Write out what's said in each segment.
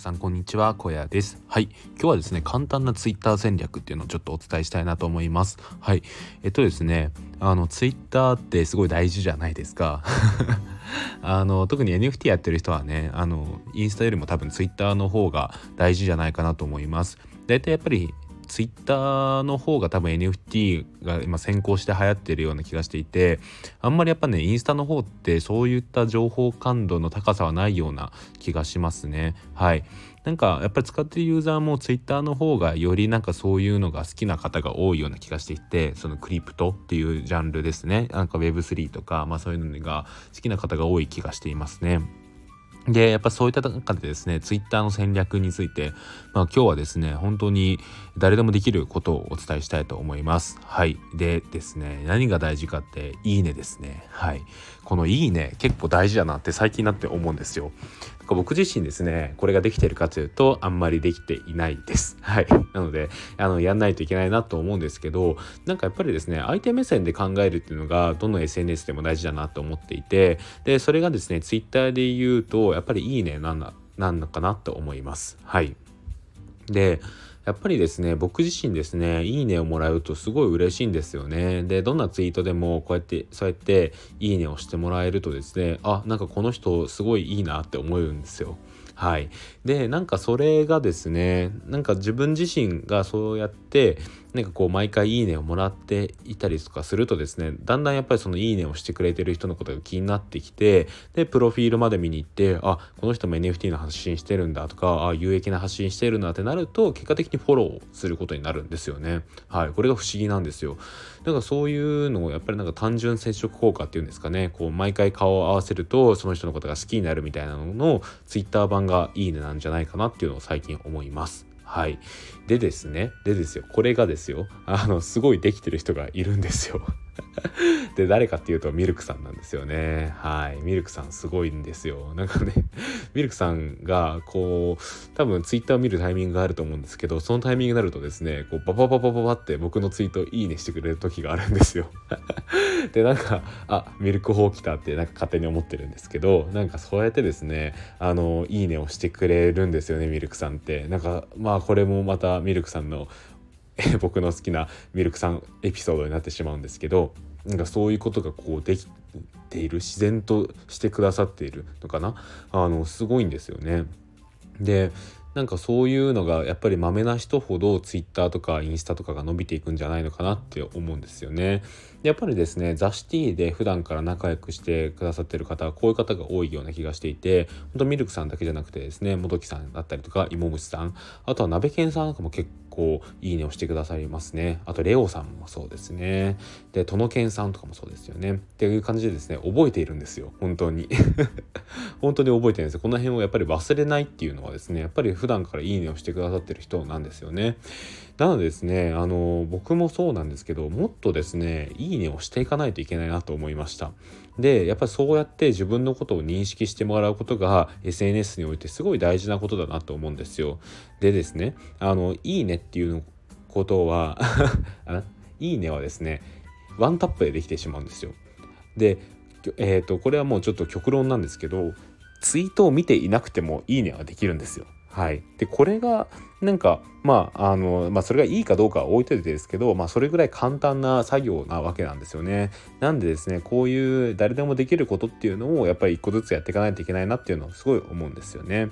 さんこんにちは。小屋です。はい。今日はですね簡単なツイッター戦略っていうのをちょっとお伝えしたいなと思います。はい。えっとですねあのツイッターってすごい大事じゃないですか。あの特に NFT やってる人はねあのインスタよりも多分ツイッターの方が大事じゃないかなと思います。大体やっぱりツイッターの方が多分 NFT が今先行して流行ってるような気がしていてあんまりやっぱねインスタの方ってそういった情報感度の高さはないような気がしますね。はい。なんかやっぱり使ってるユーザーもツイッターの方がよりなんかそういうのが好きな方が多いような気がしていてそのクリプトっていうジャンルですね。なんか Web3 とかまあそういうのが好きな方が多い気がしていますね。で、やっぱそういった中でですね、ツイッターの戦略について、まあ今日はですね、本当に誰でもできることをお伝えしたいと思います。はい。でですね、何が大事かって、いいねですね。はい。このいいね、結構大事だなって最近になって思うんですよ。僕自身ですね、これができてるかというと、あんまりできていないです。はい。なので、あの、やんないといけないなと思うんですけど、なんかやっぱりですね、相手目線で考えるっていうのが、どの SNS でも大事だなと思っていて、で、それがですね、Twitter で言うと、やっぱりいいねなんだ、なんのかなと思います。はい。で、やっぱりですね僕自身ですねいいねをもらうとすごい嬉しいんですよね。でどんなツイートでもこうやってそうやっていいねをしてもらえるとですねあなんかこの人すごいいいなって思うんですよ。はい。でなんかそれがですねなんか自分自身がそうやってなんかこう毎回いいねをもらっていたりとかするとですねだんだんやっぱりそのいいねをしてくれてる人のことが気になってきてでプロフィールまで見に行ってあこの人も NFT の発信してるんだとかあ有益な発信してるんだってなると結果的にフォローすることになるんですよね。はい。これが不思議なんですよ。だからそういうのをやっぱりなんか単純接触効果っていうんですかね。こう毎回顔を合わせるとその人のことが好きになるみたいなのの Twitter 版ががいいねなんじゃないかなっていうのを最近思いますはい。でですね、でですよ、これがですよ、あの、すごいできてる人がいるんですよ。で誰かっていうとミルクさんなんですよね。はい。ミルクさんすごいんですよ。なんかね ミルクさんがこう多分ツイッターを見るタイミングがあると思うんですけどそのタイミングになるとですねこうババババババって僕のツイートいいねしてくれる時があるんですよ。でなんかあミルク法来たってなんか勝手に思ってるんですけどなんかそうやってですねあのいいねをしてくれるんですよねミルクさんって。なんかまあこれもまたミルクさんの 僕の好きなミルクさんエピソードになってしまうんですけどなんかそういうことがこうできている自然としてくださっているのかな？あのすごいんですよね。でなんかそういうのがやっぱりまめな人ほど Twitter とかインスタとかが伸びていくんじゃないのかなって思うんですよね。やっぱりですねザ・シティで普段から仲良くしてくださってる方はこういう方が多いような気がしていて本当ミルクさんだけじゃなくてですね元木さんだったりとか芋虫さんあとは鍋犬さんなんかも結構いいねをしてくださいますね。あとレオさんもそうですね。でトノケンさんとかもそうですよね。っていう感じでですね覚えているんですよ。本当に。本当に覚えてるんですよ。この辺をやっぱり忘れないっていうのはですねやっぱり普段からいいねをしてくださってる人なんですよね。なのでですねあの僕もそうなんですけどもっとですねいいねをしていかないといけないなと思いました。でやっぱりそうやって自分のことを認識してもらうことが SNS においてすごい大事なことだなと思うんですよ。でですねあのいいねっていうことは いいねはですねワンタップでできてしまうんですよ。でえっ、ー、とこれはもうちょっと極論なんですけどツイートを見ていなくてもいいねはできるんですよ。はい、でこれがなんかまああの、まあ、それがいいかどうかは置いといてですけど、まあ、それぐらい簡単な作業なわけなんですよね。なんでですねこういう誰でもできることっていうのをやっぱり一個ずつやっていかないといけないなっていうのをすごい思うんですよね。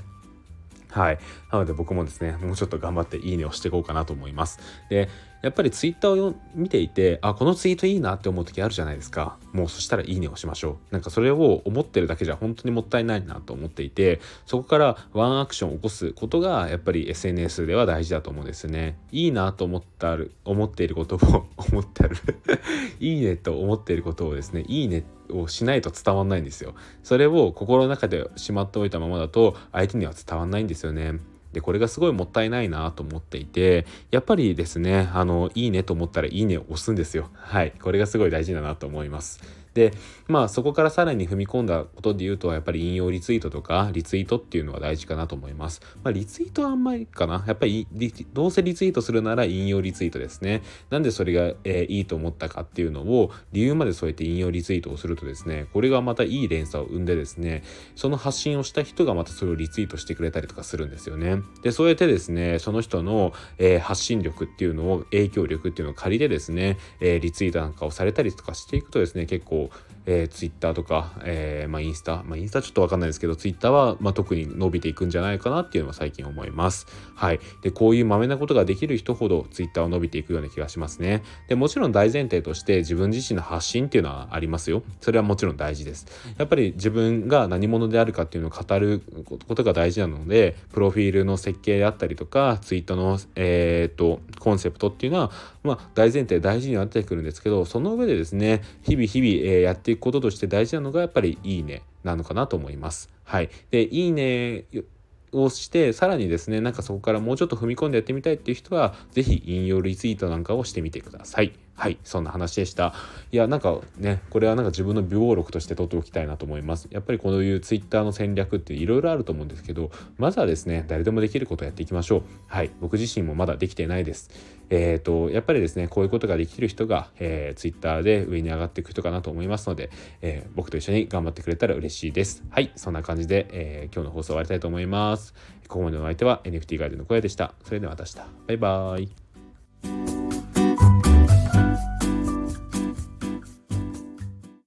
はい。なので僕もですね、もうちょっと頑張っていいねをしていこうかなと思います。で、やっぱりツイッターを見ていて、あ、このツイートいいなって思う時あるじゃないですか。もうそしたらいいねをしましょう。なんかそれを思ってるだけじゃ本当にもったいないなと思っていて、そこからワンアクションを起こすことがやっぱり SNS では大事だと思うんですね。いいなと思ったる、思っていることを 思ってあるいいねと思っていることをですね、いいねをしないと伝わんないんですよ。それを心の中でしまっておいたままだと相手には伝わんないんですよね。でこれがすごいもったいないなと思っていてやっぱりですねあのいいねと思ったらいいねを押すんですよ。はい。これがすごい大事だなと思います。でまあそこからさらに踏み込んだことで言うとやっぱり引用リツイートとかリツイートっていうのは大事かなと思います。まあ、リツイートはあんまりかなやっぱりどうせリツイートするなら引用リツイートですね。なんでそれが、えー、いいと思ったかっていうのを理由まで添えて引用リツイートをするとですねこれがまたいい連鎖を生んでですねその発信をした人がまたそれをリツイートしてくれたりとかするんですよね。でそうやってですねその人の、えー、発信力っていうのを影響力っていうのを借りてですね、えー、リツイートなんかをされたりとかしていくとですね結構えー、ツイッターとか、えー、まあ、インスタ、まあ、インスタちょっとわかんないですけど、ツイッターは、まあ、特に伸びていくんじゃないかなっていうのは最近思います。はい。で、こういうまめなことができる人ほどツイッターは伸びていくような気がしますね。で、もちろん大前提として自分自身の発信っていうのはありますよ。それはもちろん大事です。やっぱり自分が何者であるかっていうのを語ることが大事なので、プロフィールの設計であったりとか、ツイートの、えー、っと、コンセプトっていうのは、まあ、大前提大事になってくるんですけど、その上でですね、日々日々、えー、やっていくこととして大事なのがやっぱりいいねなのかなと思います。はい。で、いいねをしてさらにですねなんかそこからもうちょっと踏み込んでやってみたいっていう人は是非引用リツイートなんかをしてみてください。はい、そんな話でした。いや、なんかね、これはなんか自分の備忘録として取っておきたいなと思います。やっぱりこういう Twitter の戦略っていろいろあると思うんですけど、まずはですね、誰でもできることをやっていきましょう。はい、僕自身もまだできてないです。えっ、ー、と、やっぱりですね、こういうことができる人が、えー、Twitter で上に上がっていく人かなと思いますので、えー、僕と一緒に頑張ってくれたら嬉しいです。はい、そんな感じで、えー、今日の放送終わりたいと思います。ここまでのお相手は NFT ガイドの声でした。それではまた明日。バイバーイ。